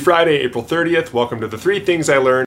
Friday, April 30th. Welcome to the three things I learned